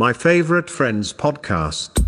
my favorite friends podcast.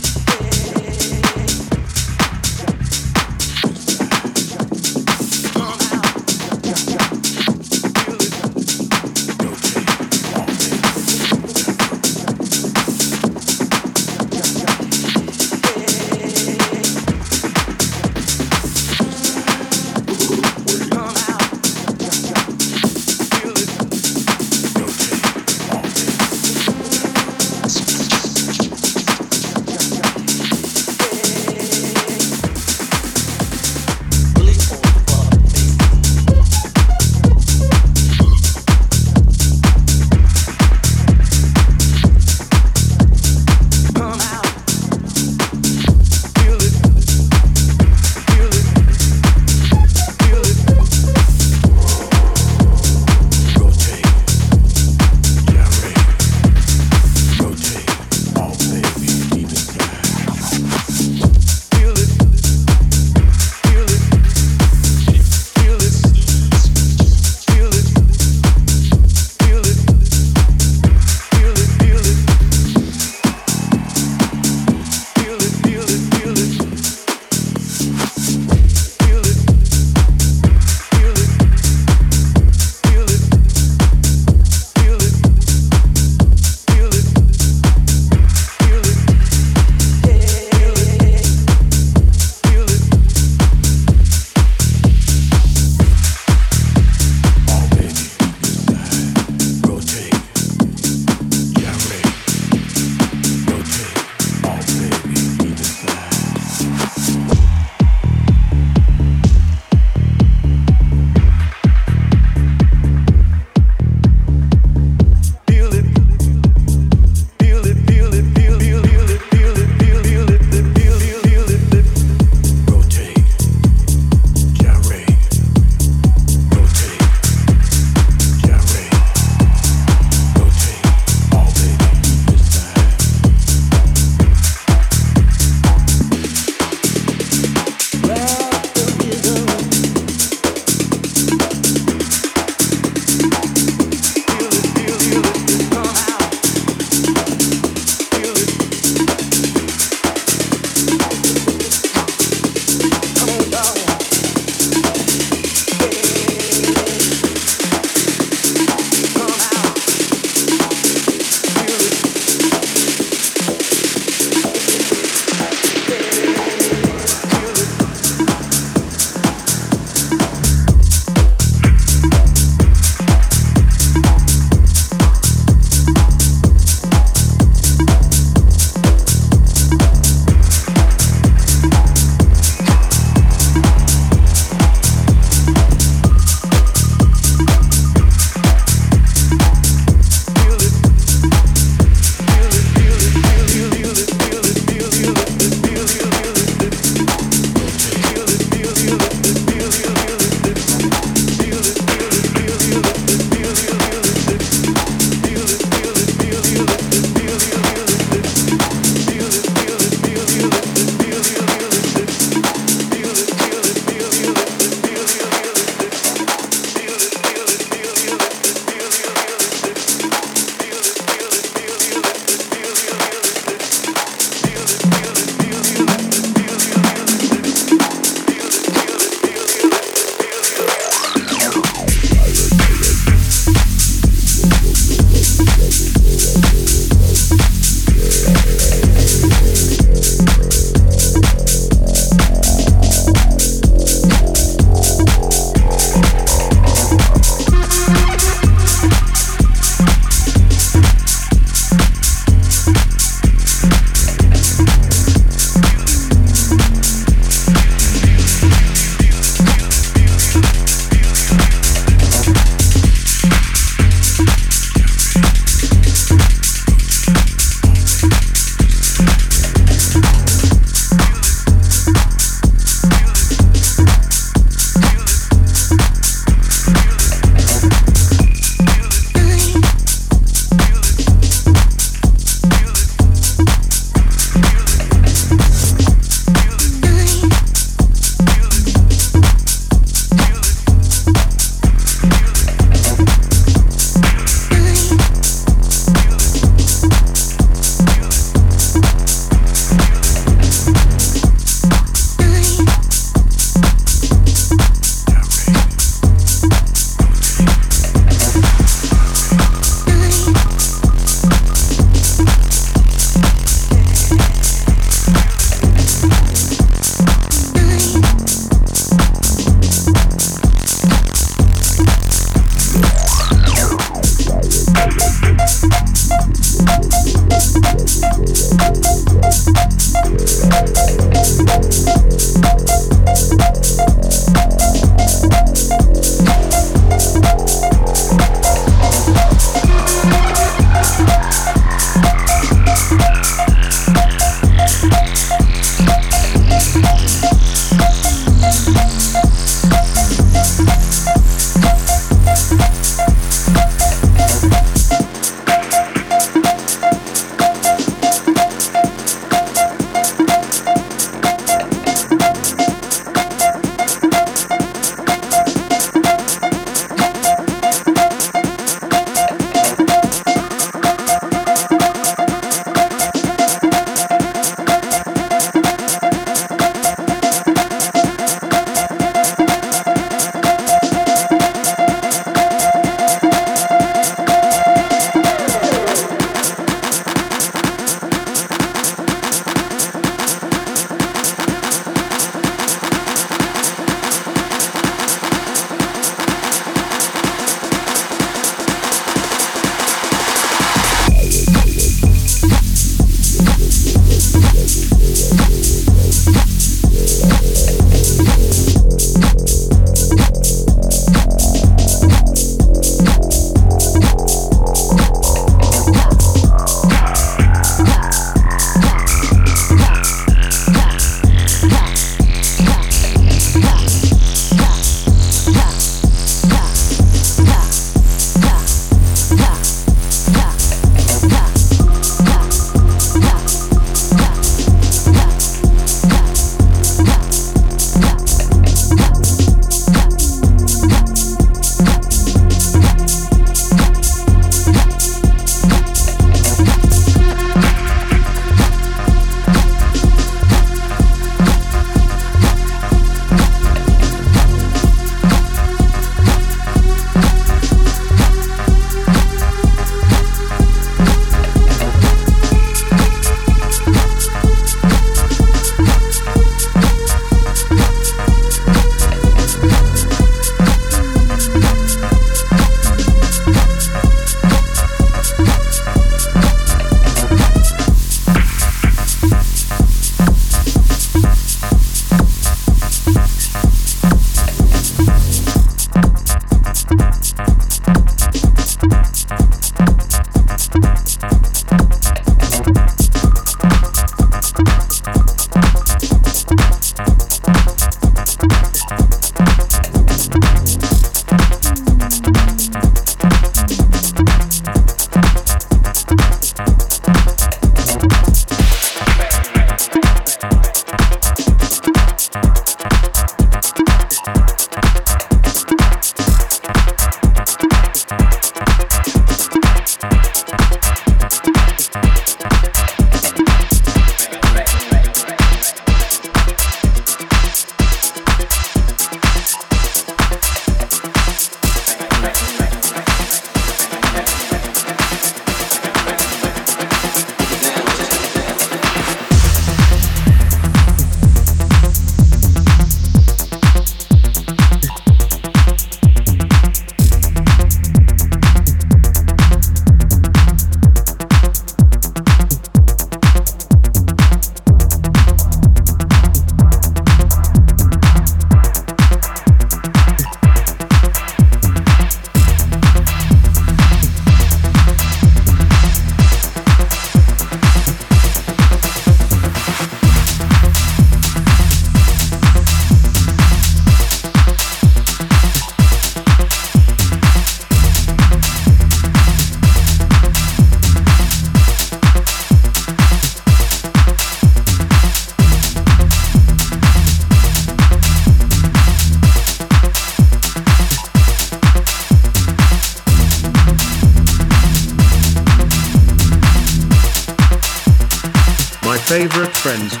Friends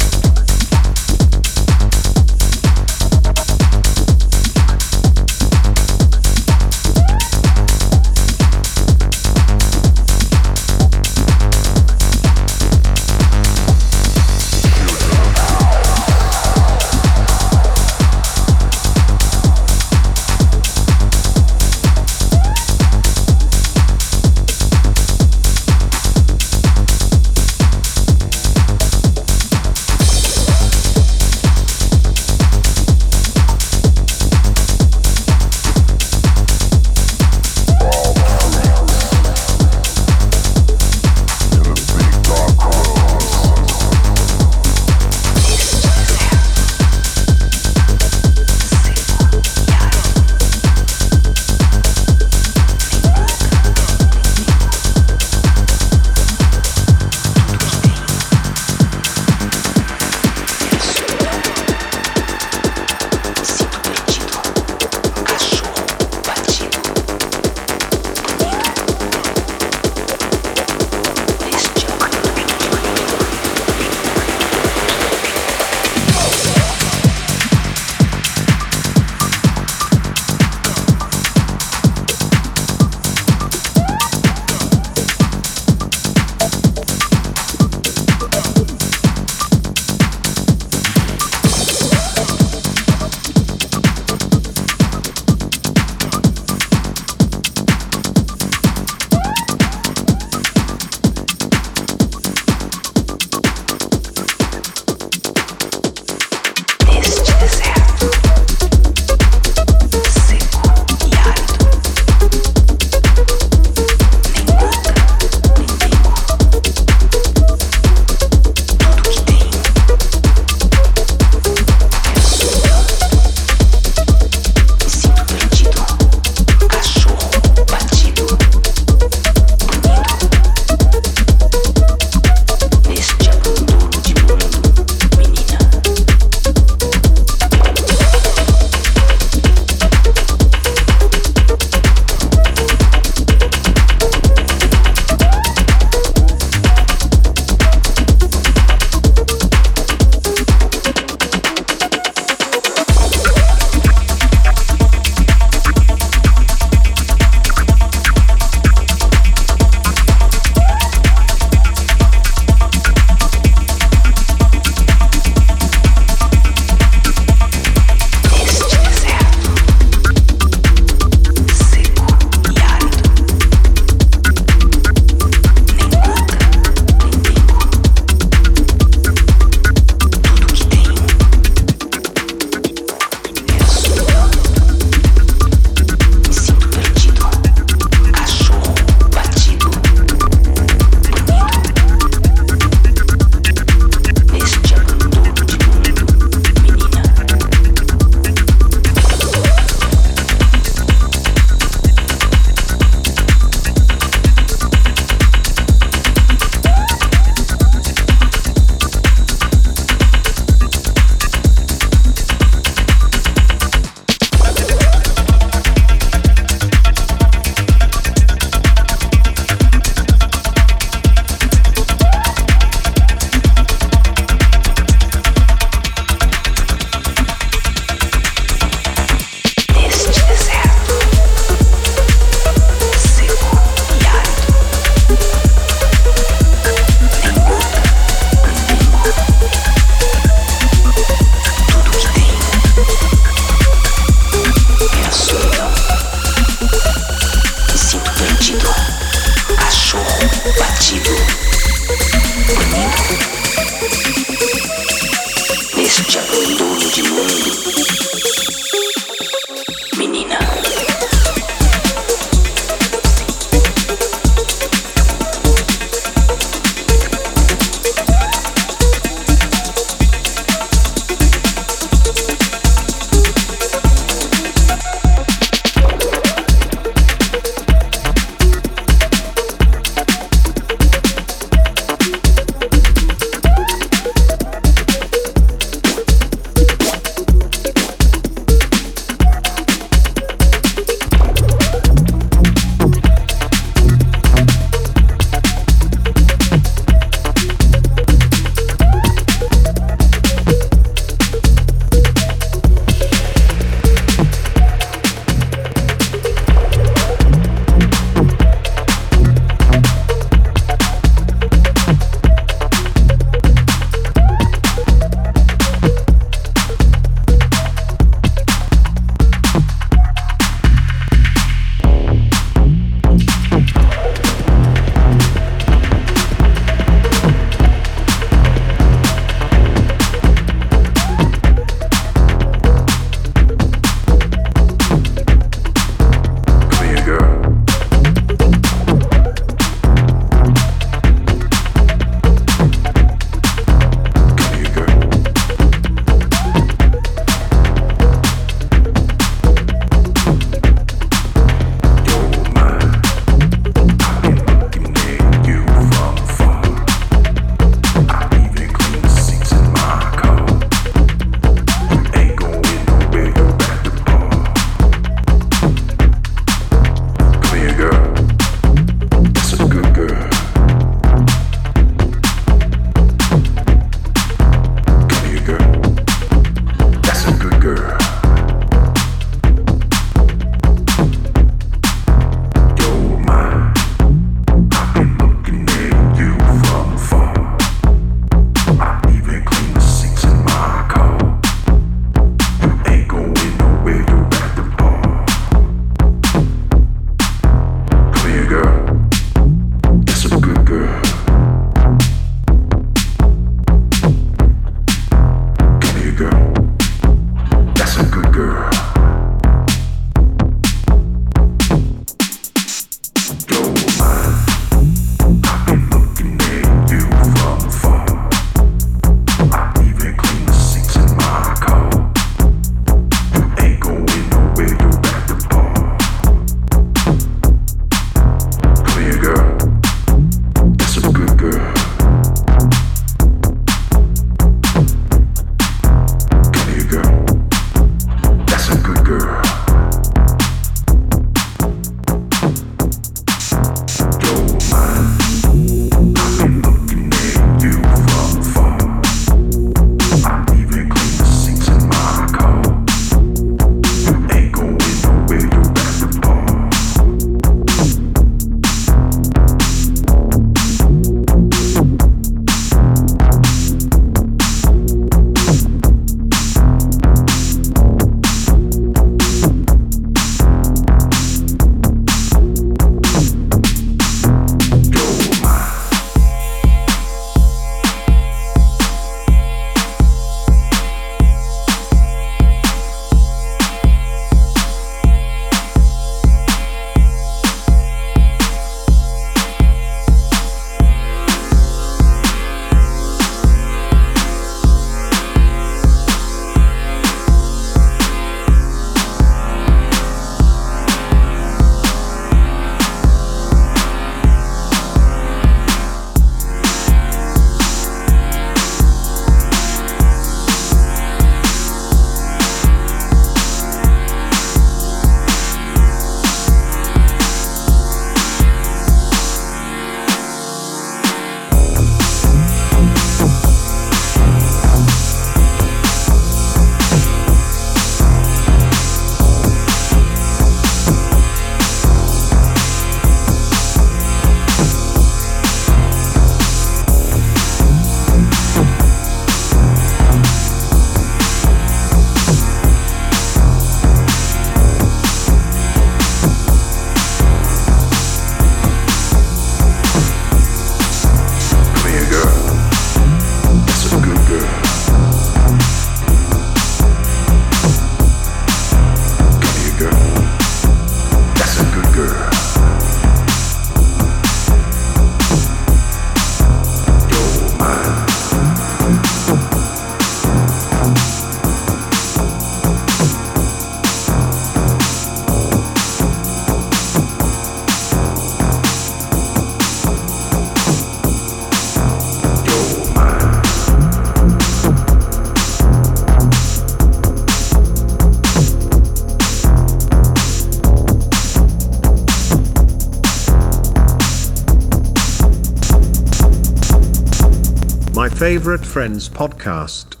friends podcast.